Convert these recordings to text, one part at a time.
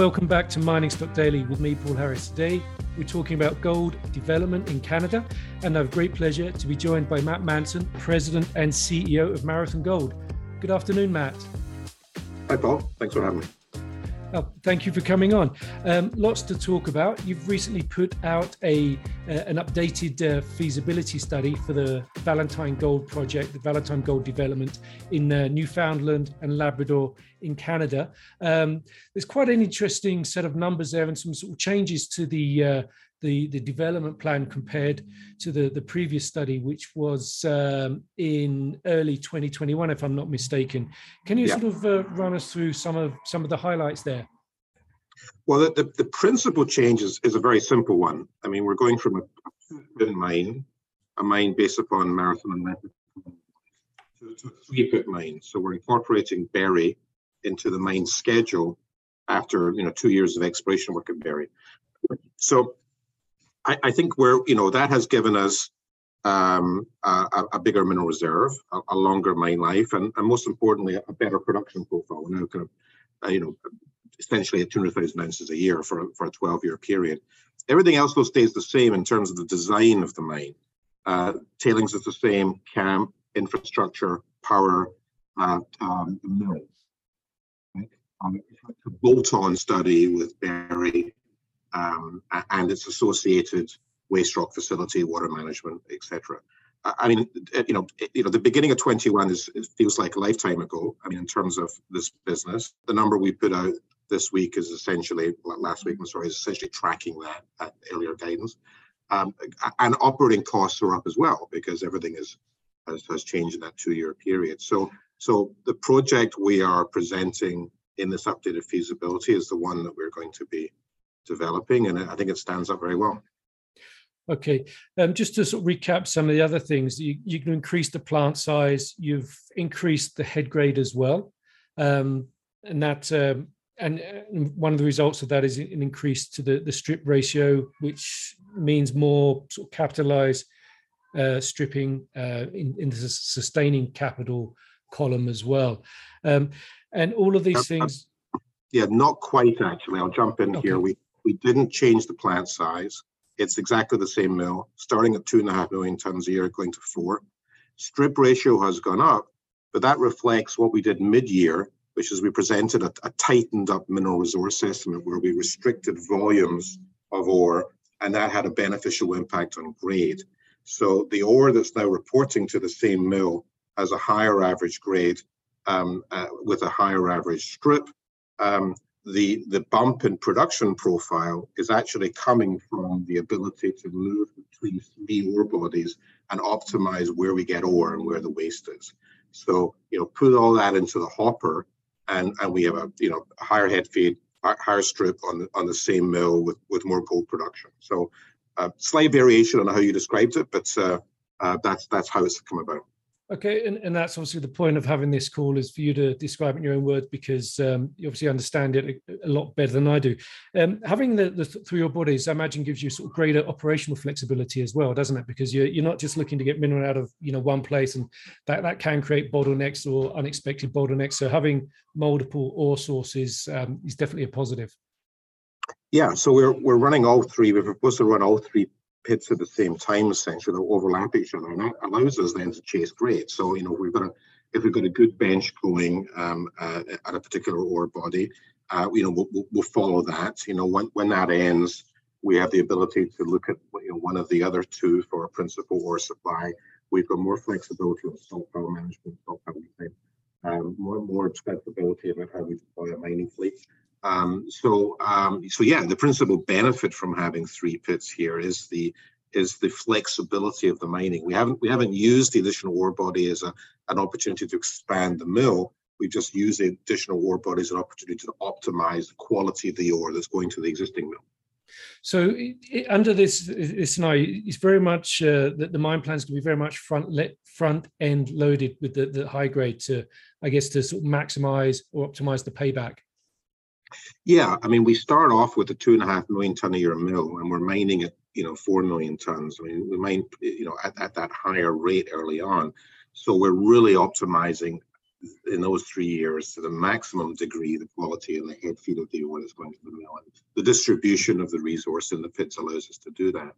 Welcome back to Mining Stock Daily with me, Paul Harris. Today we're talking about gold development in Canada, and I have great pleasure to be joined by Matt Manson, President and CEO of Marathon Gold. Good afternoon, Matt. Hi, Paul. Thanks for having me. Oh, thank you for coming on. Um, lots to talk about. You've recently put out a uh, an updated uh, feasibility study for the Valentine Gold project, the Valentine Gold development in uh, Newfoundland and Labrador in Canada. Um, there's quite an interesting set of numbers there and some sort of changes to the uh, the, the development plan compared to the, the previous study, which was um, in early 2021, if I'm not mistaken. Can you yeah. sort of uh, run us through some of some of the highlights there? Well, the, the, the principal change is, is a very simple one. I mean, we're going from a mine, a mine based upon marathon and method, to, to a three pit mine. So we're incorporating Berry into the mine schedule after you know two years of exploration work at Berry. So I, I think we're, you know, that has given us um, a, a, bigger mineral reserve, a, a, longer mine life, and, and most importantly, a better production profile. We're now kind of, uh, you know, essentially at 200,000 ounces a year for, for a 12 year period. Everything else though stays the same in terms of the design of the mine. Uh, tailings is the same, camp, infrastructure, power, uh, um, mill. Right? Um, a bolt-on study with Berry um, and its associated waste rock facility, water management, etc. I mean, you know, you know, the beginning of 21 is feels like a lifetime ago. I mean, in terms of this business, the number we put out this week is essentially last week. I'm sorry, is essentially tracking that, that earlier guidance. Um, and operating costs are up as well because everything is has, has changed in that two-year period. So, so the project we are presenting in this updated feasibility is the one that we're going to be developing, and I think it stands up very well. Okay, um, just to sort of recap some of the other things, you, you can increase the plant size, you've increased the head grade as well, um, and that um, and, one of the results of that is an increase to the, the strip ratio, which means more sort of capitalized uh, stripping uh, in, in, the sustaining capital column as well. Um, and all of these uh, things. Yeah, not quite actually. I'll jump in okay. here. We we didn't change the plant size. It's exactly the same mill, starting at two and a half million tons a year, going to four. Strip ratio has gone up, but that reflects what we did mid-year, which is we presented a, a tightened up mineral resource estimate where we restricted volumes of ore, and that had a beneficial impact on grade. So the ore that's now reporting to the same mill has a higher average grade um, uh, with a higher average strip. Um, the, the bump in production profile is actually coming from the ability to move between three ore bodies and optimize where we get ore and where the waste is. So, you know, put all that into the hopper and, and we have a, you know, higher head feed, higher strip on the, on the same mill with, with more gold production. So uh, slight variation on how you described it, but uh, uh, that's, that's how it's come about. Okay, and, and that's obviously the point of having this call is for you to describe it in your own words because um, you obviously understand it a, a, lot better than I do. Um, having the, the three ore bodies, I imagine, gives you sort of greater operational flexibility as well, doesn't it? Because you're you're not just looking to get mineral out of you know one place, and that that can create bottlenecks or unexpected bottlenecks. So having multiple ore sources um, is definitely a positive. Yeah, so we're we're running all three. We're supposed to run all three pits at the same time, essentially, that overlap each other, and that allows us then to chase grade. So, you know, we've got a if we've got a good bench going um, uh, at a particular ore body, uh, you know, we'll, we'll, follow that. You know, when when that ends, we have the ability to look at you know one of the other two for a principal ore supply. We've got more flexibility on stockpile management, stockpile um, more more flexibility about how we deploy a mining fleet. Um, so, um, so yeah, the principal benefit from having three pits here is the is the flexibility of the mining. We haven't we haven't used the additional ore body as a, an opportunity to expand the mill. We've just used the additional ore body as an opportunity to optimize the quality of the ore that's going to the existing mill. So it, under this, this scenario, it's very much uh, that the mine plans can be very much front le- front end loaded with the, the high grade to, I guess, to sort of maximize or optimize the payback. Yeah, I mean, we start off with a two and a half million ton a year mill, and we're mining at you know four million tons. I mean, we mine you know at, at that higher rate early on, so we're really optimizing in those three years to the maximum degree the quality and the head feed of the ore is going to the mill. And the distribution of the resource in the pits allows us to do that.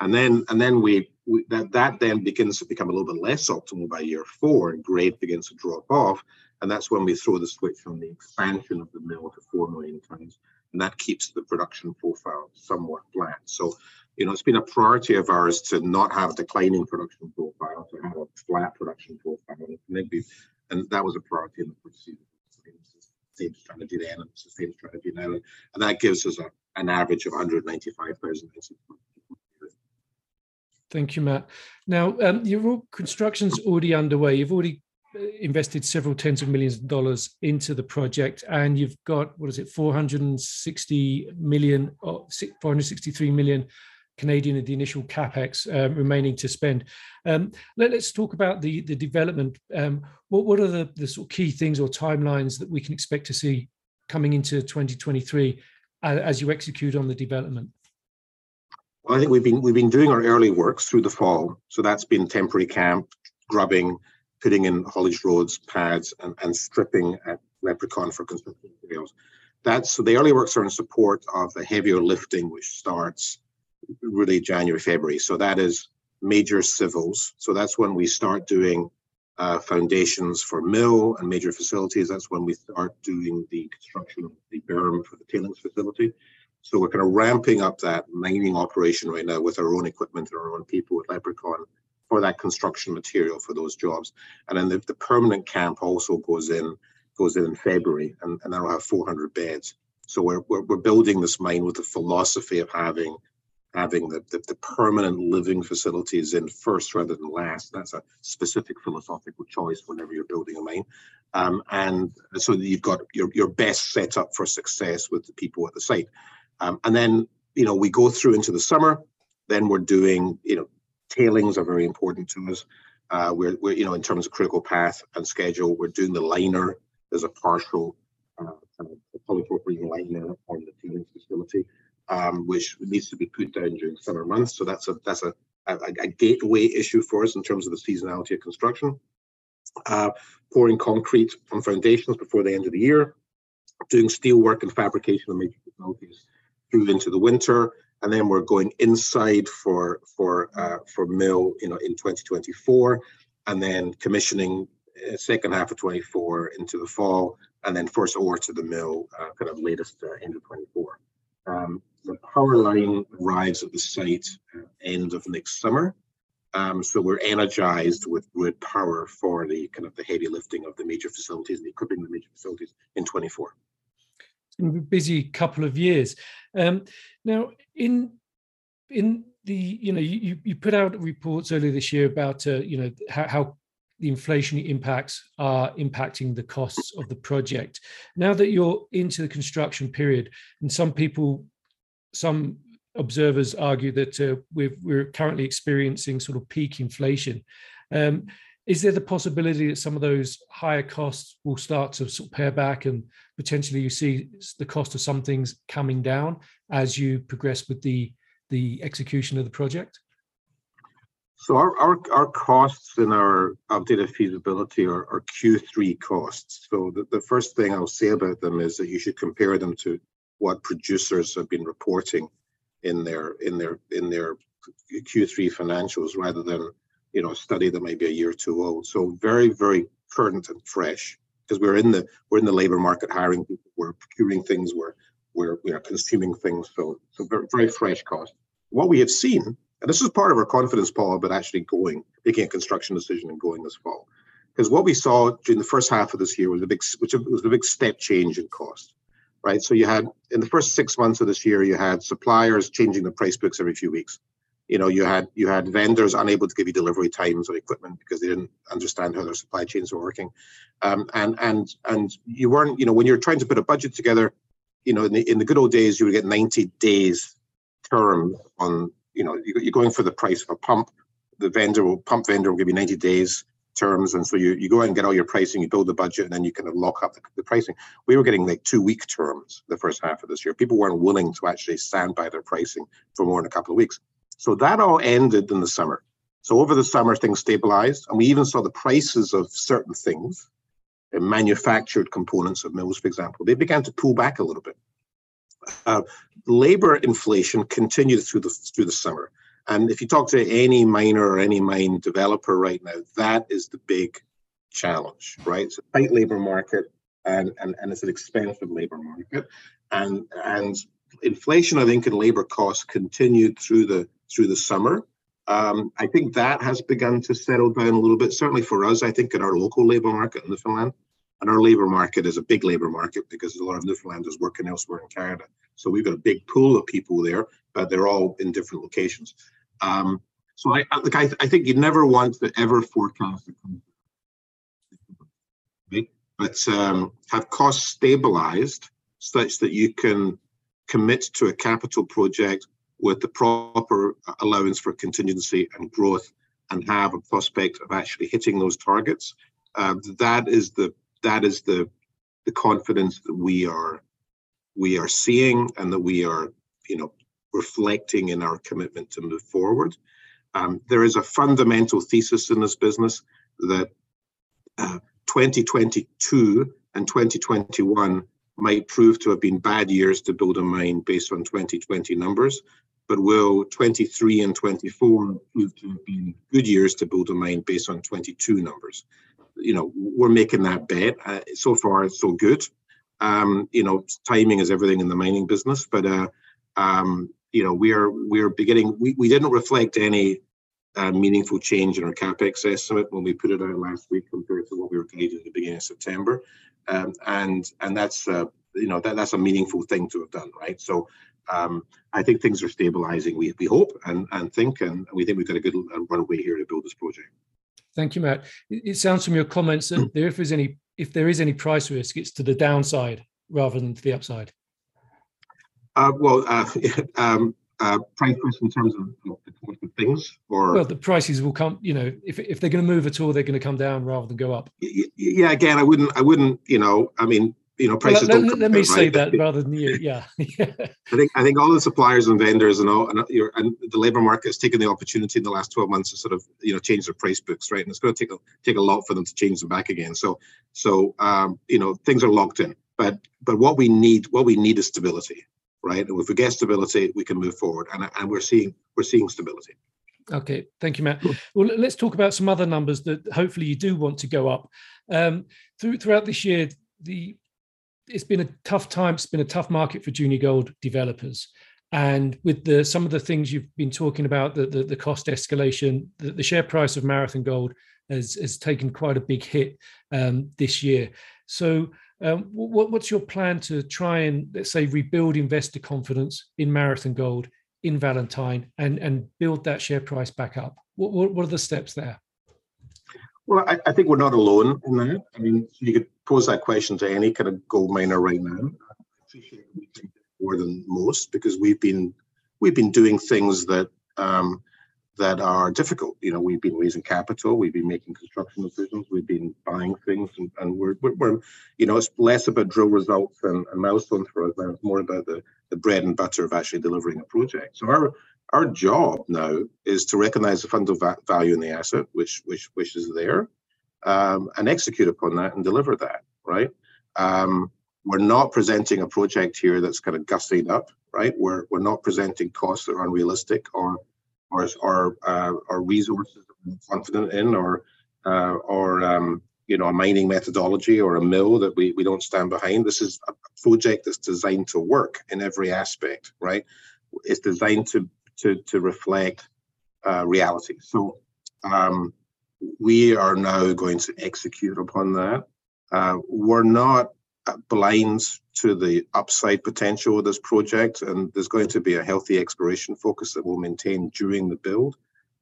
And then and then we, we that that then begins to become a little bit less optimal by year four, and grade begins to drop off. And that's when we throw the switch on the expansion of the mill to four million tons. And that keeps the production profile somewhat flat. So you know, it's been a priority of ours to not have a declining production profile, to have a flat production profile. And maybe and that was a priority in the season. Same strategy then, and it's the same strategy now, and that gives us a, an average of 195,000 Thank you, Matt. Now, um, your construction's already underway. You've already invested several tens of millions of dollars into the project, and you've got what is it, 460 million, or 463 million Canadian of the initial capex um, remaining to spend. Um, let, us talk about the the development. Um, what what are the, the sort of key things or timelines that we can expect to see coming into 2023 uh, as you execute on the development? Well, I think we've been we've been doing our early works through the fall. So that's been temporary camp, grubbing, putting in haulage roads, pads, and, and stripping at Leprechaun for construction materials. That's so the early works are in support of the heavier lifting, which starts really January, February. So that is major civils. So that's when we start doing uh, foundations for mill and major facilities. That's when we start doing the construction of the berm for the tailings facility. So we're kind of ramping up that mining operation right now with our own equipment and our own people with Leprechaun for that construction material for those jobs. And then the, the permanent camp also goes in goes in in February, and, and that'll have 400 beds. So we're, we're, we're building this mine with the philosophy of having having the, the, the, permanent living facilities in first rather than last. That's a specific philosophical choice whenever you're building a mine. Um, and so you've got your, your best setup for success with the people at the site. Um, and then, you know, we go through into the summer, then we're doing, you know, tailings are very important to us. Uh, we're, we're, you know, in terms of critical path and schedule, we're doing the liner. There's a partial uh, polypropylene liner on the tailings facility um, which needs to be put down during summer months. So that's a that's a, a, a gateway issue for us in terms of the seasonality of construction. Uh, pouring concrete on foundations before the end of the year, doing steel work and fabrication of major facilities through into the winter, and then we're going inside for for uh, for mill, you know, in 2024, and then commissioning uh, second half of 24 into the fall, and then first ore to the mill, uh, kind of latest uh, end of 24. Um, the power line arrives at the site uh, end of next summer. Um, so we're energized with grid power for the kind of the heavy lifting of the major facilities and equipping the major facilities in 24. It's going to be a busy couple of years. Um, now, in in the you know you you put out reports earlier this year about uh, you know how, how the inflationary impacts are impacting the costs of the project. Now that you're into the construction period, and some people some observers argue that uh, we're, we're, currently experiencing sort of peak inflation. Um, is there the possibility that some of those higher costs will start to sort of pare back and potentially you see the cost of some things coming down as you progress with the, the execution of the project? So our, our, our costs in our updated feasibility are, are Q3 costs. So the, the first thing I'll say about them is that you should compare them to what producers have been reporting in their in their in their Q3 financials rather than you know a study that may be a year or two old. So very very current and fresh because we're in the we're in the labor market hiring people, we're procuring things, we're we're we are consuming things. So so very very fresh cost. What we have seen, and this is part of our confidence, Paul, but actually going making a construction decision and going this fall, because what we saw during the first half of this year was a big which was a big step change in cost right? So you had in the first six months of this year, you had suppliers changing the price books every few weeks. You know, you had you had vendors unable to give you delivery times of equipment because they didn't understand how their supply chains were working, um, and and and you weren't. You know, when you're trying to put a budget together, you know, in the in the good old days, you would get 90 days term on. You know, you're going for the price of a pump. The vendor will pump vendor will give you 90 days terms. And so you, you go and get all your pricing, you build the budget, and then you kind of lock up the, the pricing. We were getting like two week terms the first half of this year. People weren't willing to actually stand by their pricing for more than a couple of weeks. So that all ended in the summer. So over the summer, things stabilized, and we even saw the prices of certain things and manufactured components of mills, for example, they began to pull back a little bit. Uh, labor inflation continued through the through the summer, and if you talk to any miner or any mine developer right now, that is the big challenge, right? It's a tight labor market, and and, and it's an expensive labor market, and and inflation, I think, and labor costs continued through the through the summer. Um, I think that has begun to settle down a little bit. Certainly for us, I think in our local labor market in Newfoundland, and our labor market is a big labor market because a lot of Newfoundlanders working elsewhere in Canada. So we've got a big pool of people there, but they're all in different locations. Um, so I, look, I, I think you never want to ever forecast but um, have costs stabilized such that you can commit to a capital project with the proper allowance for contingency and growth and have a prospect of actually hitting those targets. Um, that is the that is the the confidence that we are we are seeing and that we are you know reflecting in our commitment to move forward. Um, there is a fundamental thesis in this business that uh, 2022 and 2021 might prove to have been bad years to build a mine based on 2020 numbers, but will 23 and 24 prove to have been good years to build a mine based on 22 numbers? You know, we're making that bet. Uh, so far, so good. Um, you know, timing is everything in the mining business, but uh, um, you know, we are we are beginning. We, we didn't reflect any uh, meaningful change in our capex estimate when we put it out last week compared to what we were guided at the beginning of September um, and and that's uh, you know that that's a meaningful thing to have done, right? So um, I think things are stabilizing. We we hope and and think, and we think we've got a good runway here to build this project. Thank you, Matt. It sounds from your comments that there, if there's any if there is any price risk, it's to the downside rather than to the upside. Uh, well, uh, um, uh, price risk in terms of, of things, or well, the prices will come. You know, if if they're going to move at all, they're going to come down rather than go up. Yeah, again, I wouldn't, I wouldn't, you know, I mean, you know, prices well, let, let, me say that rather than you. Yeah. I think I think all the suppliers and vendors and all and, and the labor market has taken the opportunity in the last 12 months to sort of you know change their price books, right? And it's going to take a take a lot for them to change them back again. So so um, you know things are locked in. But but what we need what we need is stability right? And if we get stability, we can move forward, and and we're seeing we're seeing stability. Okay, thank you, Matt. Well, let's talk about some other numbers that hopefully you do want to go up. Um, through throughout this year, the it's been a tough time. It's been a tough market for junior gold developers, and with the some of the things you've been talking about, the the, the cost escalation, the, the, share price of Marathon Gold has has taken quite a big hit um, this year. So um, what, what's your plan to try and let's say rebuild investor confidence in Marathon Gold in Valentine and and build that share price back up? What what, what are the steps there? Well, I, I, think we're not alone in that. I mean, you could pose that question to any kind of gold miner right now. I appreciate we think more than most because we've been we've been doing things that um, that are difficult. You know, we've been raising capital, we've been making construction decisions, we've been buying things, and, and we're, we're, you know, it's less about drill results and, and milestones for us now. It's more about the, the bread and butter of actually delivering a project. So our our job now is to recognize the fundamental value in the asset, which which which is there, um, and execute upon that and deliver that. Right. Um, we're not presenting a project here that's kind of gussied up. Right. We're we're not presenting costs that are unrealistic or or or, uh, resources we're confident in, or uh, or um, you know a mining methodology or a mill that we, we don't stand behind. This is a project that's designed to work in every aspect, right? It's designed to to to reflect uh, reality. So um, we are now going to execute upon that. Uh, we're not Uh, blind to the upside potential of this project, and there's going to be a healthy exploration focus that we'll maintain during the build,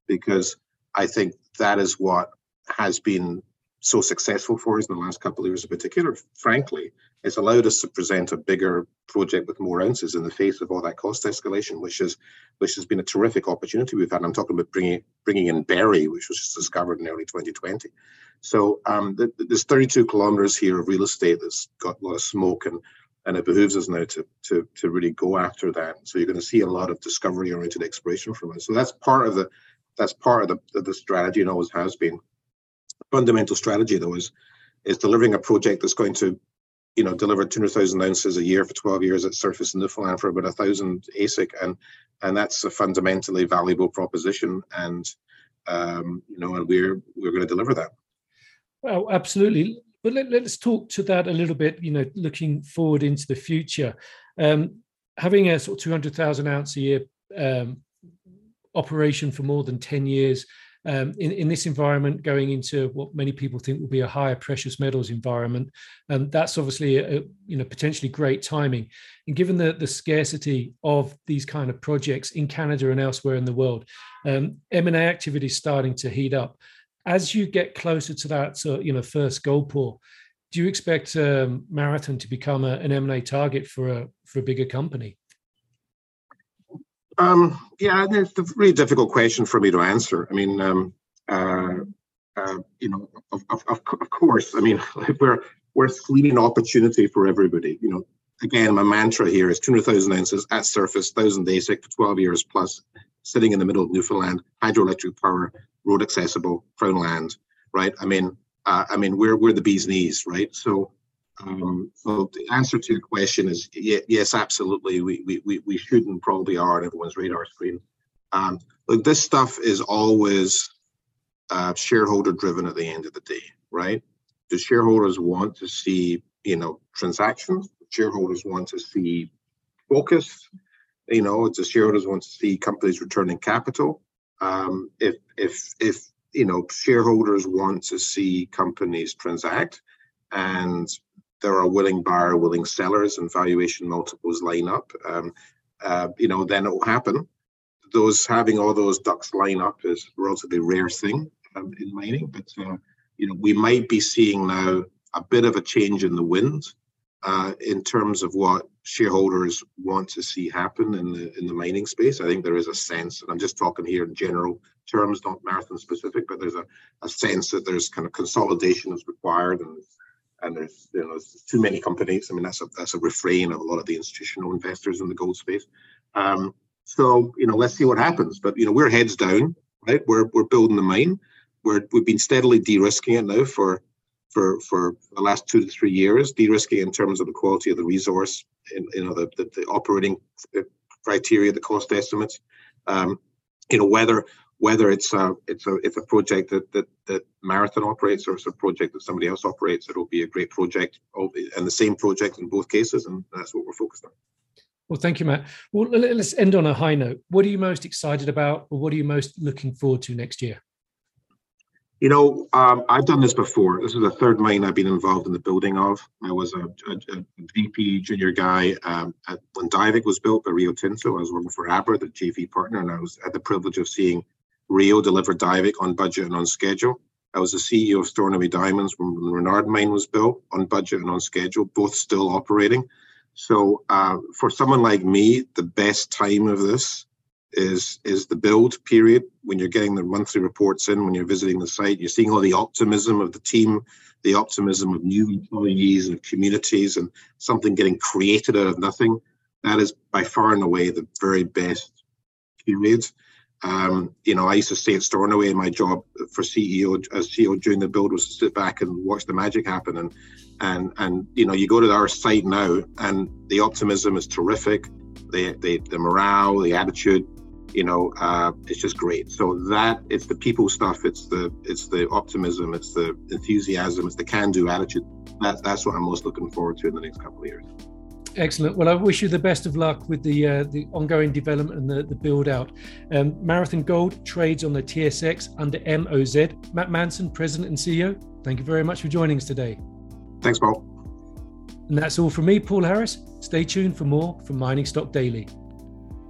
because I think that is what has been so successful for us in the last couple of years in particular. Frankly, it's allowed us to present a bigger project with more ounces in the face of all that cost escalation, which is which has been a terrific opportunity we've had. I'm talking about bringing bringing in Berry, which was just discovered in early 2020. So um, there's 32 kilometers here of real estate that's got a lot of smoke, and and it behooves us now to to to really go after that. So you're going to see a lot of discovery-oriented exploration from us. So that's part of the that's part of the the strategy and always has been. Fundamental strategy though is is delivering a project that's going to, you know, deliver 200,000 ounces a year for 12 years at surface in Newfoundland for about a thousand AISC and and that's a fundamentally valuable proposition, and um, you know, and we're we're going to deliver that. Well, absolutely. But let, us talk to that a little bit. You know, looking forward into the future, um, having a sort of 200,000 ounce a year um, operation for more than 10 years um, in, in this environment going into what many people think will be a higher precious metals environment um, that's obviously a, a, you know potentially great timing and given the, the scarcity of these kind of projects in canada and elsewhere in the world um, m&a activity is starting to heat up as you get closer to that so, you know first gold pour do you expect um, marathon to become a, an m&a target for a for a bigger company um, yeah, it's a really difficult question for me to answer. I mean, um, uh, uh, you know, of, of, of, course, I mean, we're we're screening opportunity for everybody. You know, again, my mantra here is 200,000 ounces at surface, 1,000 AISC for 12 years plus, sitting in the middle of Newfoundland, hydroelectric power, road accessible, crown land, right? I mean, uh, I mean, we're we're the bee's knees, right? So um, so the answer to your question is yes, absolutely. We, we, we should and probably are on everyone's radar screen. Um, look, this stuff is always uh, shareholder driven at the end of the day, right? Do shareholders want to see, you know, transactions? Shareholders want to see focus. You know, it's the shareholders want to see companies returning capital? Um, if if if you know shareholders want to see companies transact and there are willing buyer, willing sellers, and valuation multiples line up, um, uh, you know, then it will happen. Those having all those ducks line up is a relatively rare thing um, in mining, but uh, you know, we might be seeing now a bit of a change in the wind uh, in terms of what shareholders want to see happen in the in the mining space. I think there is a sense, and I'm just talking here in general terms, not marathon specific, but there's a, a sense that there's kind of consolidation is required and and there's you know there's too many companies. I mean that's a that's a refrain of a lot of the institutional investors in the gold space. Um, so you know let's see what happens. But you know we're heads down, right? We're we're building the mine. We're we've been steadily de-risking it now for for for the last two to three years. De-risking in terms of the quality of the resource, in you know the the, the operating criteria, the cost estimates. Um, you know whether whether it's a it's a it's a project that that, that Marathon operates or it's a project that somebody else operates, it'll be a great project and the same project in both cases, and that's what we're focused on. Well, thank you, Matt. Well, let's end on a high note. What are you most excited about, or what are you most looking forward to next year? You know, um, I've done this before. This is the third mine I've been involved in the building of. I was a, a, a VP junior guy um, at, when Diavik was built by Rio Tinto. I was working for Aber, the JV partner, and I was had the privilege of seeing Rio deliver Diavik on budget and on schedule. I was the CEO of Stornoway Diamonds when the Renard mine was built on budget and on schedule, both still operating. So uh, for someone like me, the best time of this is is the build period when you're getting the monthly reports in, when you're visiting the site, you're seeing all the optimism of the team, the optimism of new employees and communities, and something getting created out of nothing. That is by far and away the very best period. Um, you know, I used to stay at Stornoway. My job for CEO as CEO during the build was to sit back and watch the magic happen. And and and you know, you go to our site now, and the optimism is terrific. The the, the morale, the attitude, you know, uh, it's just great. So that it's the people stuff. It's the it's the optimism. It's the enthusiasm. It's the can-do attitude. That, that's what I'm most looking forward to in the next couple of years. Excellent. Well, I wish you the best of luck with the uh, the ongoing development and the, the build out. Um, Marathon Gold trades on the TSX under MOZ. Matt Manson, President and CEO. Thank you very much for joining us today. Thanks, Paul. And that's all from me, Paul Harris. Stay tuned for more from Mining Stock Daily.